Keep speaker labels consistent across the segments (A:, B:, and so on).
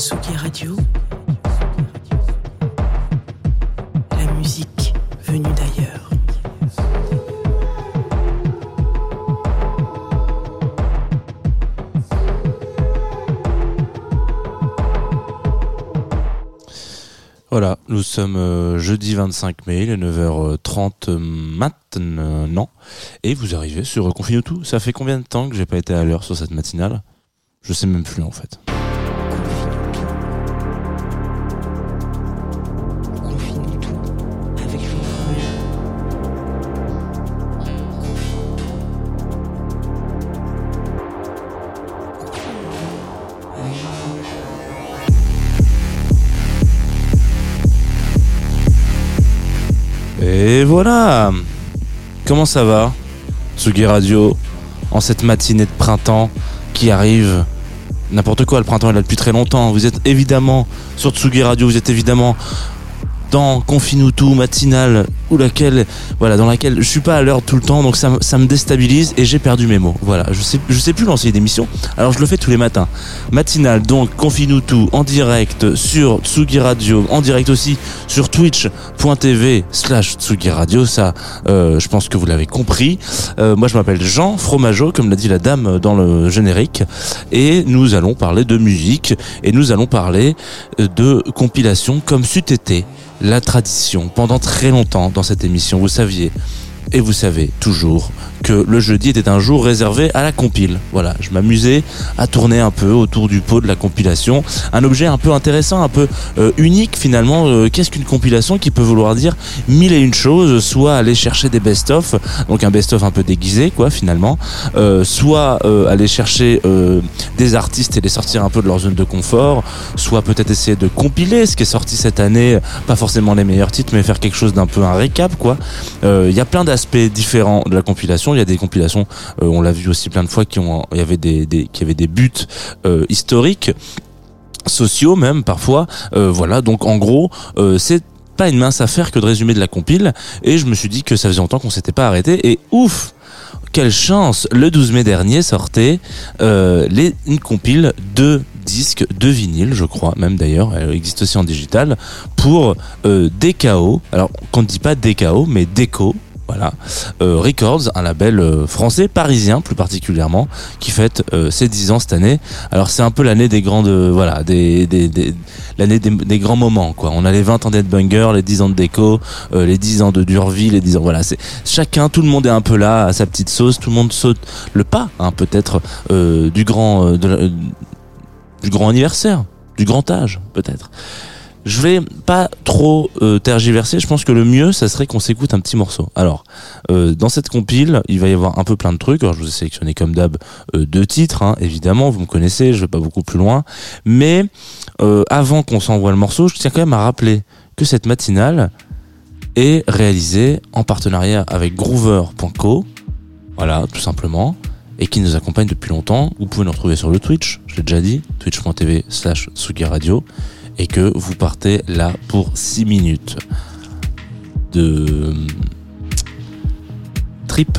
A: Tsugi Radio. La musique venue d'ailleurs.
B: Voilà, nous sommes euh, jeudi 25 mai, il est 9h30 maintenant, et vous arrivez sur Confine tout. Ça fait combien de temps que j'ai pas été à l'heure sur cette matinale? Je sais même plus en fait. Et voilà Comment ça va Tsugi Radio, en cette matinée de printemps qui arrive. N'importe quoi, le printemps est là depuis très longtemps. Vous êtes évidemment sur Tsugi Radio, vous êtes évidemment dans Confinutu matinale ou laquelle voilà dans laquelle je suis pas à l'heure tout le temps donc ça, ça me déstabilise et j'ai perdu mes mots. Voilà je sais je sais plus lancer d'émission alors je le fais tous les matins. Matinale donc Confinutu en direct sur Tsugi Radio en direct aussi sur twitch.tv slash Tsugi Radio ça euh, je pense que vous l'avez compris. Euh, moi je m'appelle Jean Fromageau comme l'a dit la dame dans le générique et nous allons parler de musique et nous allons parler euh, de compilation comme c'eût la tradition pendant très longtemps dans cette émission. Vous saviez et vous savez toujours que le jeudi était un jour réservé à la compile. Voilà, je m'amusais à tourner un peu autour du pot de la compilation. Un objet un peu intéressant, un peu euh, unique finalement. Euh, Qu'est-ce qu'une compilation qui peut vouloir dire mille et une choses Soit aller chercher des best-of, donc un best-of un peu déguisé quoi finalement, euh, soit aller chercher des artistes et les sortir un peu de leur zone de confort, soit peut-être essayer de compiler ce qui est sorti cette année, pas forcément les meilleurs titres, mais faire quelque chose d'un peu un récap quoi. Il y a plein d'aspects différents de la compilation. Il y a des compilations, euh, on l'a vu aussi plein de fois, qui ont, il y avait des, qui avaient des buts euh, historiques, sociaux même parfois. Euh, voilà, donc en gros, c'est pas une mince affaire que de résumer de la compile. Et je me suis dit que ça faisait longtemps qu'on s'était pas arrêté. Et ouf, quelle chance Le 12 mai dernier sortait les, une compile de disques de vinyle, je crois, même d'ailleurs, elle existe aussi en digital, pour DKO. Alors, qu'on ne dit pas DKO, mais Deco. Voilà, Euh, Records, un label euh, français, parisien plus particulièrement, qui fête euh, ses 10 ans cette année. Alors c'est un peu l'année des grandes, voilà, des, des, l'année des, grands moments quoi. On a les 20 ans d'Headbanger, les 10 ans de euh, les 10 ans de Durville, les 10 ans, voilà, c'est chacun, tout le monde est un peu là à sa petite sauce, tout le monde saute le pas, hein, peut-être du grand, du grand anniversaire, du grand âge peut-être. Je vais pas trop euh, tergiverser. Je pense que le mieux, ça serait qu'on s'écoute un petit morceau. Alors, euh, dans cette compile, il va y avoir un peu plein de trucs. Alors, je vous ai sélectionné comme d'hab euh, deux titres, hein, évidemment. Vous me connaissez, je vais pas beaucoup plus loin. Mais avant qu'on s'envoie le morceau, je tiens quand même à rappeler que cette matinale est réalisée en partenariat avec Groover.co. Voilà, tout simplement. Et qui nous accompagne depuis longtemps. Vous pouvez nous retrouver sur le Twitch, je l'ai déjà dit, twitch.tv slash Radio. Et que vous partez là pour 6 minutes de trip.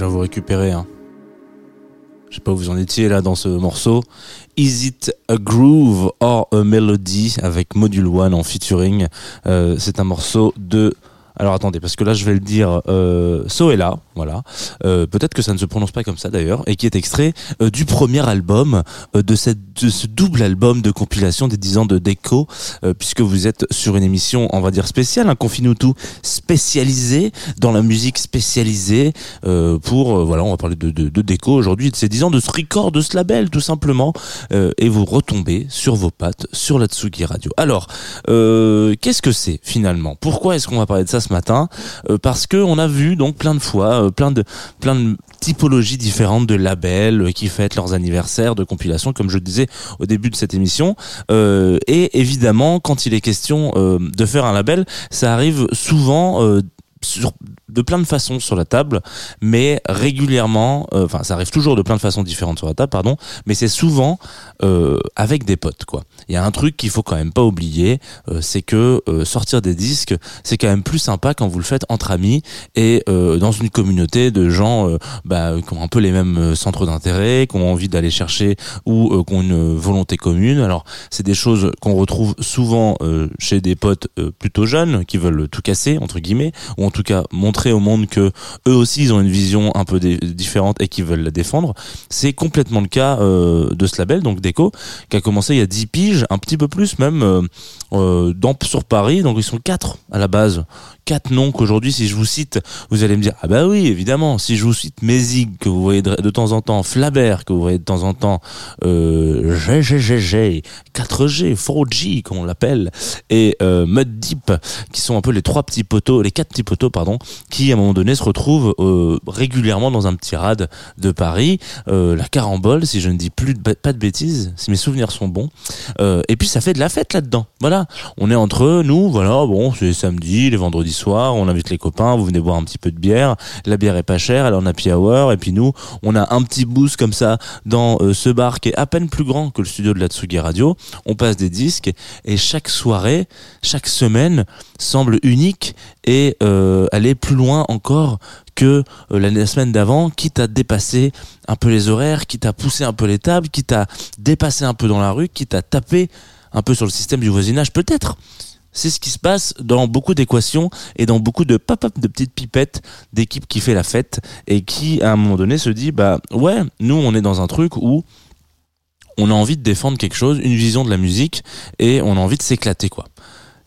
B: Je viens vous récupérer. Hein. Je sais pas où vous en étiez là dans ce morceau. Is it a groove or a melody avec Module One en featuring. Euh, c'est un morceau de. Alors attendez, parce que là je vais le dire, euh, Soela, voilà. Euh, Peut-être que ça ne se prononce pas comme ça d'ailleurs, et qui est extrait euh, du premier album euh, de, cette, de ce double album de compilation des 10 ans de Déco, euh, puisque vous êtes sur une émission, on va dire spéciale, un Confine tout spécialisé dans la musique spécialisée euh, pour, voilà, on va parler de, de, de Déco aujourd'hui, de ces 10 ans de ce record, de ce label tout simplement, et vous retombez sur vos pattes sur la Tsugi Radio. Alors, qu'est-ce que c'est finalement? Pourquoi est-ce qu'on va parler de ça ce matin? Parce que on a vu donc plein de fois, plein de typologies différentes de labels euh, qui fêtent leurs anniversaires de compilation, comme je le disais au début de cette émission. Euh, et évidemment, quand il est question euh, de faire un label, ça arrive souvent. De plein de façons sur la table, mais régulièrement, euh, enfin ça arrive toujours de plein de façons différentes sur la table, pardon, mais c'est souvent euh, avec des potes quoi. Il y a un truc qu'il faut quand même pas oublier, euh, c'est que euh, sortir des disques, c'est quand même plus sympa quand vous le faites entre amis et euh, dans une communauté de gens bah, qui ont un peu les mêmes centres d'intérêt, qui ont envie d'aller chercher ou qui ont une volonté commune. Alors c'est des choses qu'on retrouve souvent chez des potes plutôt jeunes qui veulent tout casser entre guillemets, en tout cas montrer au monde que eux aussi ils ont une vision un peu différente et qui veulent la défendre. C'est complètement le cas euh, de ce label, donc Déco, qui a commencé il y a 10 piges, un petit peu plus même, euh, euh, dans, sur Paris. Donc ils sont quatre à la base. Quatre noms qu'aujourd'hui, si je vous cite, vous allez me dire, ah bah oui, évidemment, si je vous cite Mézig, que vous voyez de, temps en temps, Flabert, que vous voyez de temps en temps, euh, GGGG, 4G, 4G, comme on l'appelle, et euh, Mud Deep, qui sont un peu les trois petits poteaux, les quatre petits poteaux, pardon, qui à un moment donné se retrouvent euh, régulièrement dans un petit rad de Paris, euh, la carambole, si je ne dis plus pas de bêtises, si mes souvenirs sont bons, euh, et puis ça fait de la fête là-dedans. Voilà, on est entre nous, voilà, bon, c'est samedi, les vendredis soirs, on invite les copains, vous venez boire un petit peu de bière, la bière est pas chère, elle est en happy hour, et puis nous, on a un petit boost comme ça dans euh, ce bar qui est à peine plus grand que le studio de la Tsugi Radio. On passe des disques et chaque soirée, chaque semaine semble unique et euh, aller plus loin encore que euh, la semaine d'avant, quitte à dépasser un peu les horaires, quitte à pousser un peu les tables, quitte à dépasser un peu dans la rue, quitte à taper un peu sur le système du voisinage, peut-être. C'est ce qui se passe dans beaucoup d'équations et dans beaucoup de pop-up de petites pipettes d'équipes qui fait la fête et qui, à un moment donné, se dit, bah ouais, nous, on est dans un truc où on a envie de défendre quelque chose, une vision de la musique, et on a envie de s'éclater, quoi.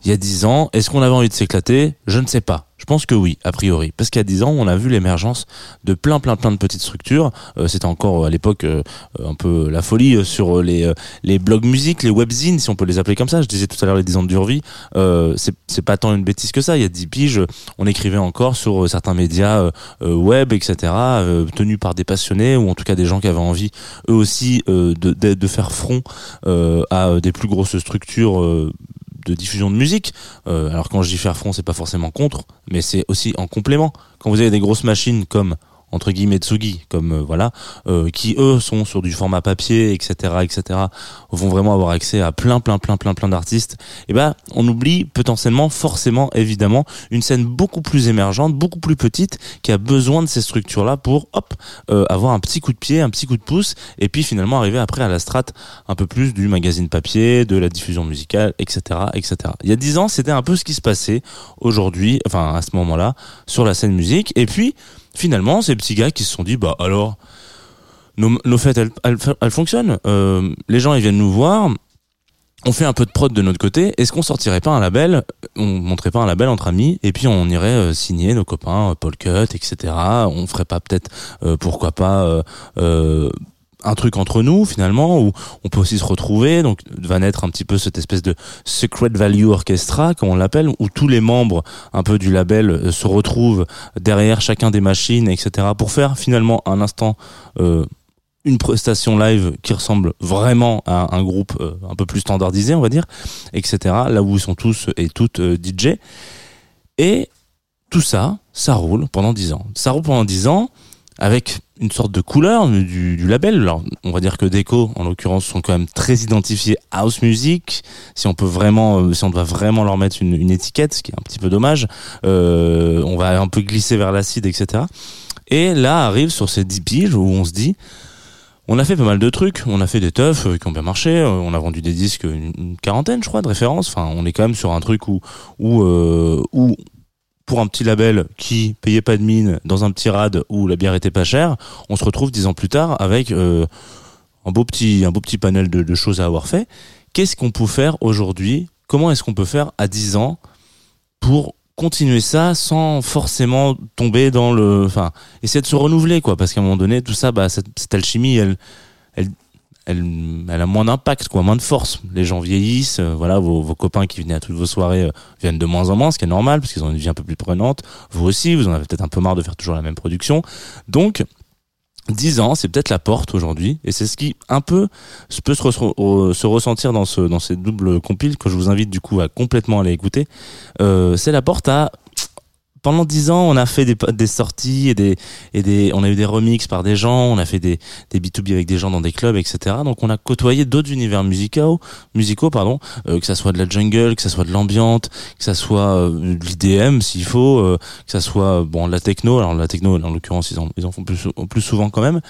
B: Il y a dix ans, est-ce qu'on avait envie de s'éclater? Je ne sais pas. Je pense que oui, a priori. Parce qu'il y a dix ans, on a vu l'émergence de plein, plein, plein de petites structures. Euh, C'était encore euh, à l'époque euh, un peu la folie euh, sur les, les blogs musique, les webzines, si on peut les appeler comme ça. Je disais tout à l'heure les 10 ans de Durvie. C'est pas tant une bêtise que ça. Il y a 10 piges, on écrivait encore sur certains médias web, etc., tenus par des passionnés ou en tout cas des gens qui avaient envie, eux aussi, de, de, faire front à des plus grosses structures. De diffusion de musique. Euh, alors quand je dis faire front, c'est pas forcément contre, mais c'est aussi en complément. Quand vous avez des grosses machines comme entre guillemets Tsugi, comme euh, voilà, euh, qui eux sont sur du format papier, etc., etc., vont vraiment avoir accès à plein, plein, plein, plein, plein d'artistes. Et ben, on oublie potentiellement, forcément, évidemment, une scène beaucoup plus émergente, beaucoup plus petite, qui a besoin de ces structures-là pour, hop, euh, avoir un petit coup de pied, un petit coup de pouce, et puis finalement arriver après à la strate un peu plus du magazine papier, de la diffusion musicale, etc., etc. Il y a dix ans, c'était un peu ce qui se passait aujourd'hui, enfin à ce moment-là, sur la scène musique. Et puis finalement, ces petits gars qui se sont dit, bah alors, nos, nos fêtes, elles, elles, elles fonctionnent. Euh, les gens, ils viennent nous voir. On fait un peu de prod de notre côté. Est-ce qu'on sortirait pas un label On montrait pas un label entre amis et puis on irait euh, signer nos copains euh, Paul Cut, etc. On ferait pas peut-être, euh, pourquoi pas, euh, un truc entre nous finalement où on peut aussi se retrouver donc va naître un petit peu cette espèce de secret value orchestra comme on l'appelle où tous les membres un peu du label euh, se retrouvent derrière chacun des machines etc pour faire finalement un instant euh, une prestation live qui ressemble vraiment à un groupe euh, un peu plus standardisé on va dire etc là où ils sont tous et toutes DJ et tout ça ça roule pendant 10 ans. Ça roule pendant 10 ans avec une sorte de couleur du, label. Alors, on va dire que Deco, en l'occurrence, sont quand même très identifiés house music. Si on peut vraiment, euh, si on doit vraiment leur mettre une, étiquette, ce qui est un petit peu dommage, euh, on va un peu glisser vers l'acide, etc. Et là arrive sur ces 10 piges où on se dit, on a fait pas mal de trucs, on a fait des teufs euh, qui ont bien marché, on a vendu des disques une, quarantaine, je crois, de références. Enfin, on est quand même sur un truc où, où, où pour un petit label qui payait pas de mine dans un petit rad où la bière était pas chère, on se retrouve dix ans plus tard avec euh, un beau petit un beau petit panel de, choses à avoir fait. Qu'est-ce qu'on peut faire aujourd'hui? Comment est-ce qu'on peut faire à 10 ans pour continuer ça sans forcément tomber dans le enfin essayer de se renouveler quoi? Parce qu'à un moment donné tout ça bah cette alchimie elle elle a moins d'impact, quoi, moins de force. Les gens vieillissent, euh, voilà, vos, copains qui venaient à toutes vos soirées euh, viennent de moins en moins, ce qui est normal, parce qu'ils ont une vie un peu plus prenante. Vous aussi, vous en avez peut-être un peu marre de faire toujours la même production. Donc, 10 ans, c'est peut-être la porte aujourd'hui, et c'est ce qui un peu peut se, se ressentir dans ce dans ces doubles compiles que je vous invite du coup à complètement aller écouter. Euh, c'est la porte à pendant dix ans, on a fait des, sorties et des, et des, on a eu des remixes par des gens, on a fait des, des B2B avec des gens dans des clubs, etc. Donc on a côtoyé d'autres univers musicaux, musicaux, pardon, euh, que ça soit de la jungle, que ça soit de l'ambiante, que ça soit euh, de l'IDM s'il faut, euh, que ça soit bon de la techno. Alors la techno, en l'occurrence, ils en, ils en font plus, plus souvent quand même.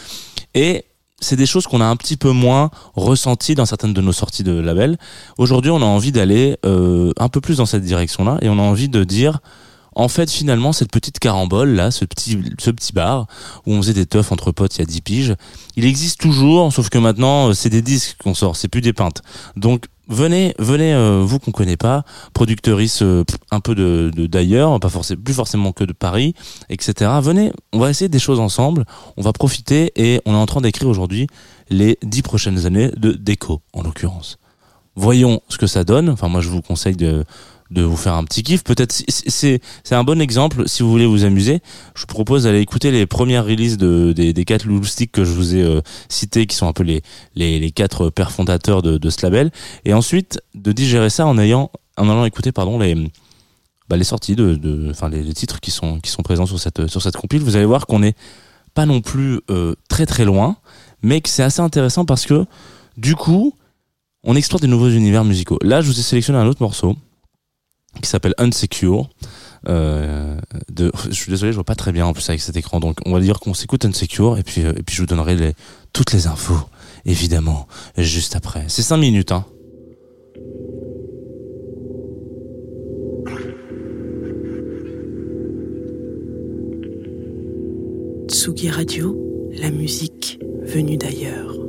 B: Et c'est des choses qu'on a un petit peu moins ressenties dans certaines de nos sorties de label. Aujourd'hui, on a envie d'aller euh, un peu plus dans cette direction-là et on a envie de dire en fait, finalement, cette petite carambole là, ce petit, ce petit bar où on faisait des teufs entre potes il y a 10 piges, il existe toujours, sauf que maintenant, euh, c'est des disques qu'on sort, c'est plus des pintes. Donc, venez, venez, euh, vous qu'on connaît pas, productrice euh, un peu de- d'ailleurs, pas forcément, plus forcément que de Paris, etc. Venez, on va essayer des choses ensemble, on va profiter et on est en train d'écrire aujourd'hui les 10 prochaines années de déco, en l'occurrence. Voyons ce que ça donne. Enfin, moi, je vous conseille de de vous faire un petit kiff. Peut-être c'est c'est un bon exemple si vous voulez vous amuser. Je vous propose d'aller écouter les premières releases de des, des quatre loustiques que je vous ai euh, cités, qui sont un peu les les, quatre pères fondateurs de, ce label, et ensuite de digérer ça en ayant en allant écouter pardon les bah, les sorties de de enfin les, les titres qui sont qui sont présents sur cette sur cette compile. Vous allez voir qu'on est pas non plus euh, très très loin, mais que c'est assez intéressant parce que du coup on explore des nouveaux univers musicaux. Là, je vous ai sélectionné un autre morceau qui s'appelle Unsecure. Euh, je suis désolé, je vois pas très bien en plus avec cet écran, donc on va dire qu'on s'écoute Unsecure et puis euh, et puis je vous donnerai toutes les infos, évidemment, juste après. C'est 5 minutes, hein.
A: Tsugi Radio, la musique venue d'ailleurs.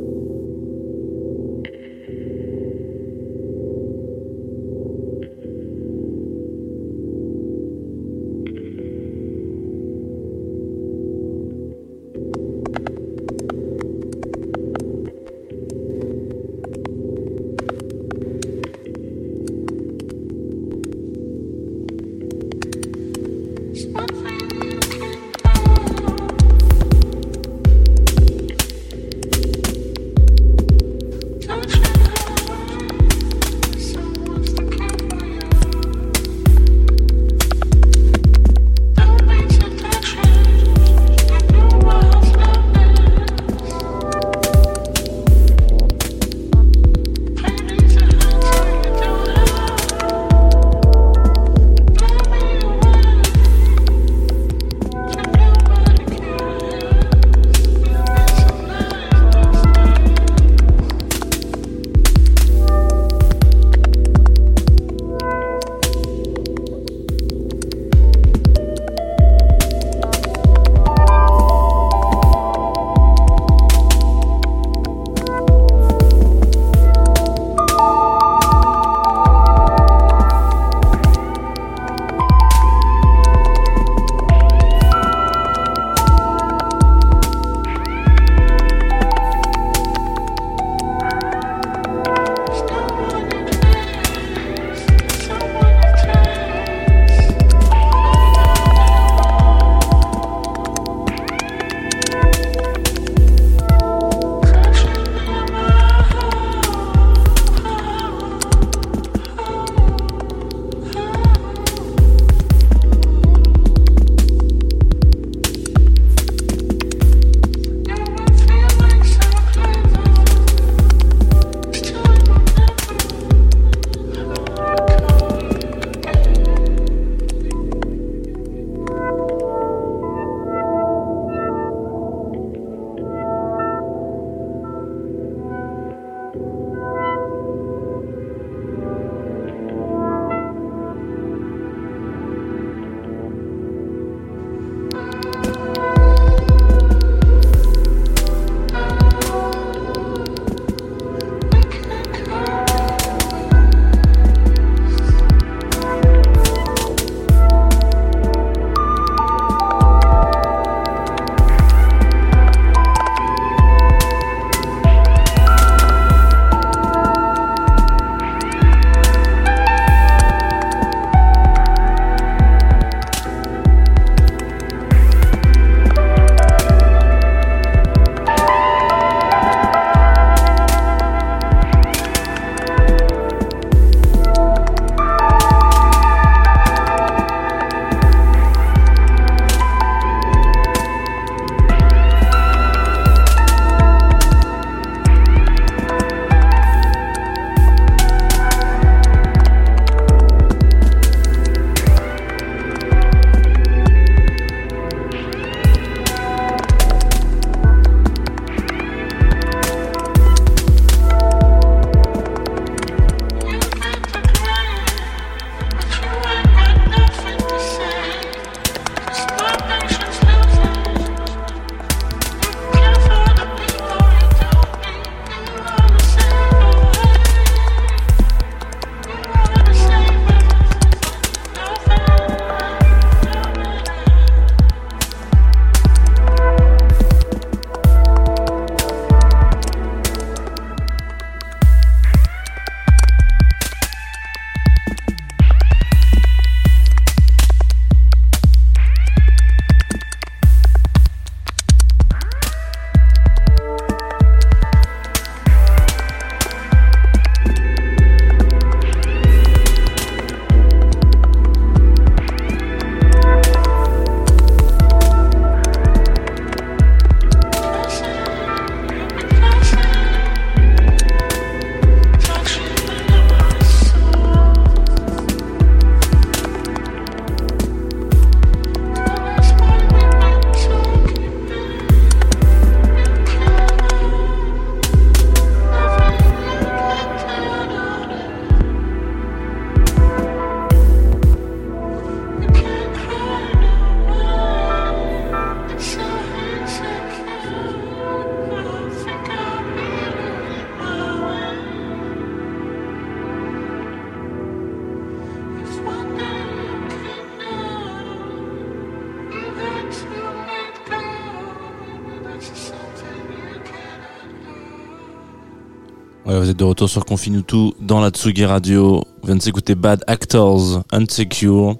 B: De retour sur Confine tout dans la Tsugi Radio. Vous venez de s'écouter Bad Actors Unsecure,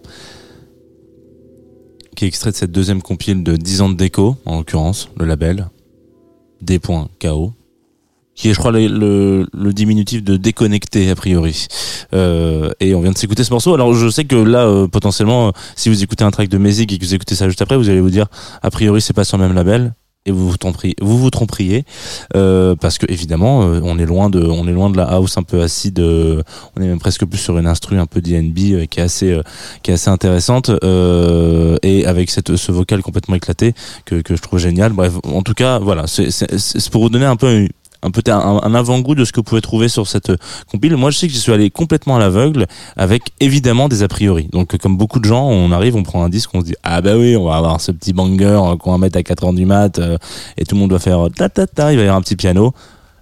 B: qui est extrait de cette deuxième compile de 10 ans de déco, en l'occurrence, le label, D.KO, qui est, je crois, le, le, le diminutif de déconnecté, a priori. Euh, et on vient de s'écouter ce morceau. Alors, je sais que là, euh, potentiellement, euh, si vous écoutez un track de Mézig et que vous écoutez ça juste après, vous allez vous dire, a priori, c'est pas sur le même label et vous vous tromperiez, vous vous tromperiez euh, parce que évidemment euh, on est loin de on est loin de la house un peu acide euh, on est même presque plus sur une instru un peu DNB euh, qui est assez euh, qui est assez intéressante euh, et avec cette ce vocal complètement éclaté que que je trouve génial. Bref en tout cas voilà c'est pour vous donner un peu un peu un, un avant-goût de ce que vous pouvez trouver sur cette euh, compile. Moi, je sais que j'y suis allé complètement à l'aveugle, avec évidemment des a priori. Donc, comme beaucoup de gens, on arrive, on prend un disque, on se dit ah bah oui, on va avoir ce petit banger euh, qu'on va mettre à 4 heures du mat, euh, et tout le monde va faire ta ta ta, il va y avoir un petit piano.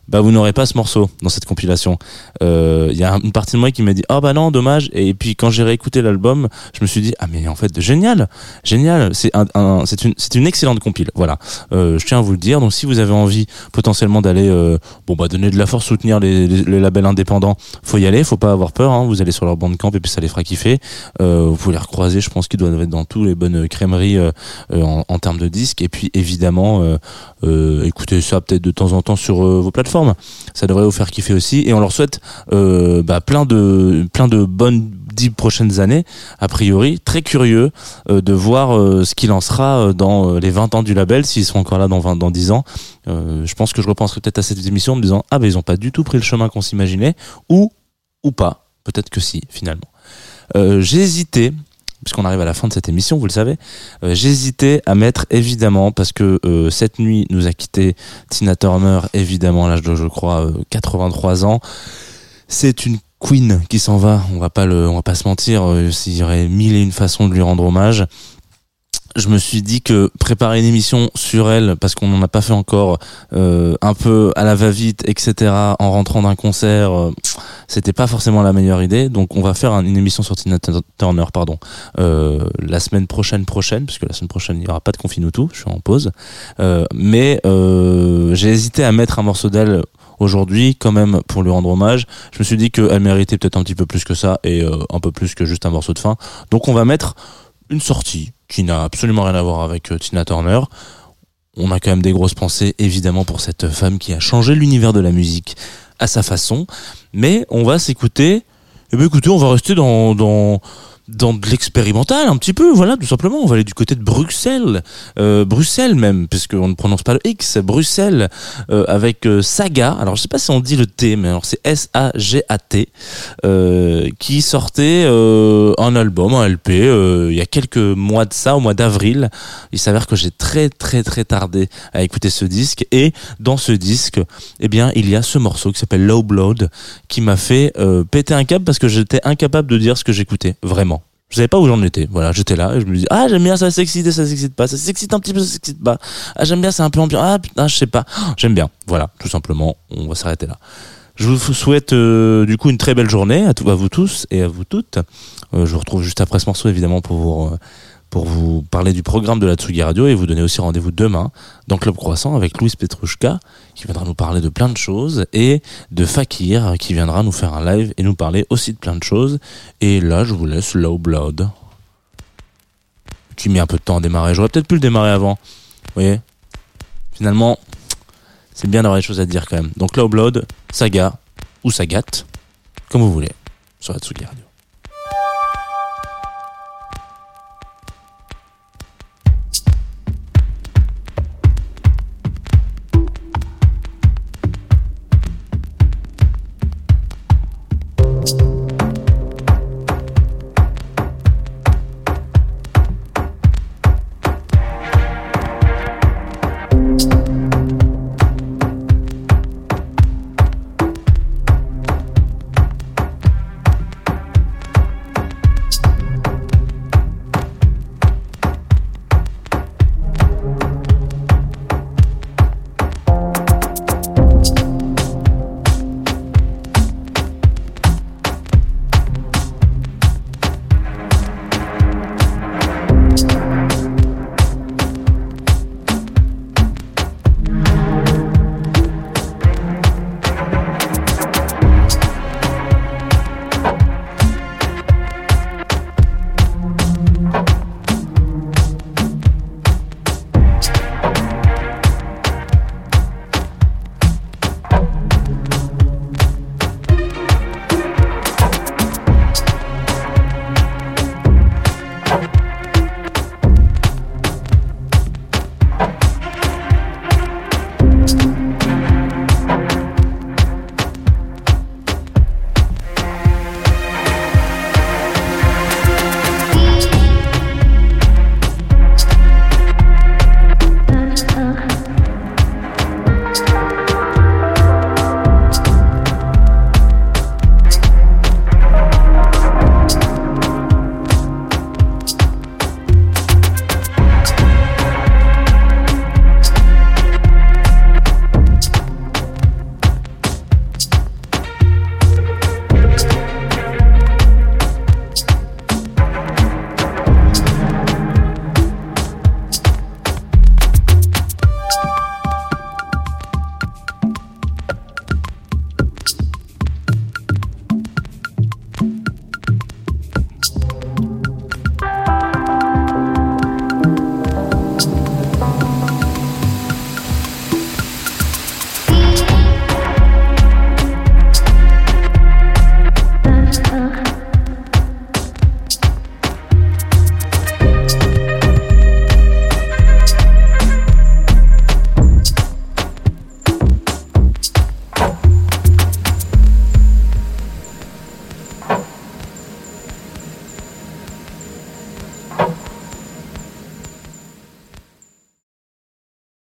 B: Bah vous n'aurez pas ce morceau dans cette compilation. Euh, Il y a une partie de moi qui m'a dit ah bah non dommage. Et puis quand j'ai réécouté l'album je me suis dit ah mais en fait génial. Génial. C'est un, un- c'est une c'est une excellente compile. Voilà. Euh, je tiens à vous le dire. Donc si vous avez envie potentiellement d'aller euh, bon bah donner de la force soutenir les, les, labels indépendants faut y aller. Faut pas avoir peur hein, vous allez sur leur bandcamp et puis ça les fera kiffer. Euh, vous pouvez les recroiser. Je pense qu'ils doivent être dans tous les bonnes crèmeries euh, euh, en, en termes de disques. Et puis évidemment euh, euh, écoutez ça peut-être de temps en temps sur euh, vos plateformes ça devrait vous faire kiffer aussi. Et on leur souhaite euh, bah, plein de plein de bonnes dix prochaines années a priori. Très curieux euh, de voir euh, ce qu'il en sera dans les 20 ans du label s'ils sont encore là dans 20 dans 10 ans. Je pense que je repenserai peut-être à cette émission en me disant ah ben ils ont pas du tout pris le chemin qu'on s'imaginait ou ou pas. Peut-être que si finalement. J'ai hésité puisqu'on arrive à la fin de cette émission, vous le savez, euh, hésité à mettre évidemment parce que euh, cette nuit nous a quitté Tina Turner, évidemment à l'âge de je crois euh, 83 ans. C'est une queen qui s'en va. On va pas le, on va pas se mentir. euh, S'il y aurait mille et une façons de lui rendre hommage. Je me suis dit que préparer une émission sur elle, parce qu'on n'en a pas fait encore, euh, un peu à la va-vite, etc., en rentrant d'un concert, euh, c'était pas forcément la meilleure idée. Donc on va faire un- une émission sur Tina Turner, pardon, euh, la semaine prochaine prochaine, puisque la semaine prochaine il y aura pas de confine tout, je suis en pause. Euh, mais euh, j'ai hésité à mettre un morceau d'elle aujourd'hui quand même pour lui rendre hommage. Je me suis dit qu'elle méritait peut-être un petit peu plus que ça et euh, un peu plus que juste un morceau de fin. Donc on va mettre une sortie qui n'a absolument rien à voir avec euh, Tina Turner. On a quand même des grosses pensées évidemment pour cette femme qui a changé l'univers de la musique à sa façon. Mais on va s'écouter. Eh bien écoutez, on va rester dans, dans, dans de l'expérimental un petit peu, voilà, tout simplement. On va aller du côté de Bruxelles, euh, Bruxelles même, puisqu'on ne prononce pas le X, Bruxelles, euh, avec euh, Saga. Alors je sais pas si on dit le T, mais alors c'est S-A-G-A-T, euh, qui sortait euh, un album, un LP, il y a quelques mois de ça, au mois d'avril. Il s'avère que j'ai très très très tardé à écouter ce disque, et dans ce disque, eh bien, il y a ce morceau qui s'appelle Low Blood, qui m'a fait péter un câble parce que j'étais incapable de dire ce que j'écoutais, vraiment. Je savais pas où j'en étais. Voilà, j'étais là et je me dis ah j'aime bien ça s'excite, ça s'excite pas, ça s'excite un petit peu, ça s'excite pas. Ah j'aime bien, c'est un peu ambiant. Ah putain, je sais pas. Oh, j'aime bien. Voilà, tout simplement, on va s'arrêter là. Je vous souhaite euh, du coup une très belle journée à, tout, à vous tous et à vous toutes. Euh, je vous retrouve juste après ce morceau évidemment pour vous euh, pour vous parler du programme de la Tsugi Radio et vous donner aussi rendez-vous demain dans Club Croissant avec Louis Petrouchka qui viendra nous parler de plein de choses et de Fakir qui viendra nous faire un live et nous parler aussi de plein de choses. Et là, je vous laisse Low Blood qui met un peu de temps à démarrer. J'aurais peut-être pu le démarrer avant. Vous voyez Finalement, c'est bien d'avoir des choses à dire quand même. Donc Low Blood, Saga ou Sagat, comme vous voulez, sur la Tsugi Radio.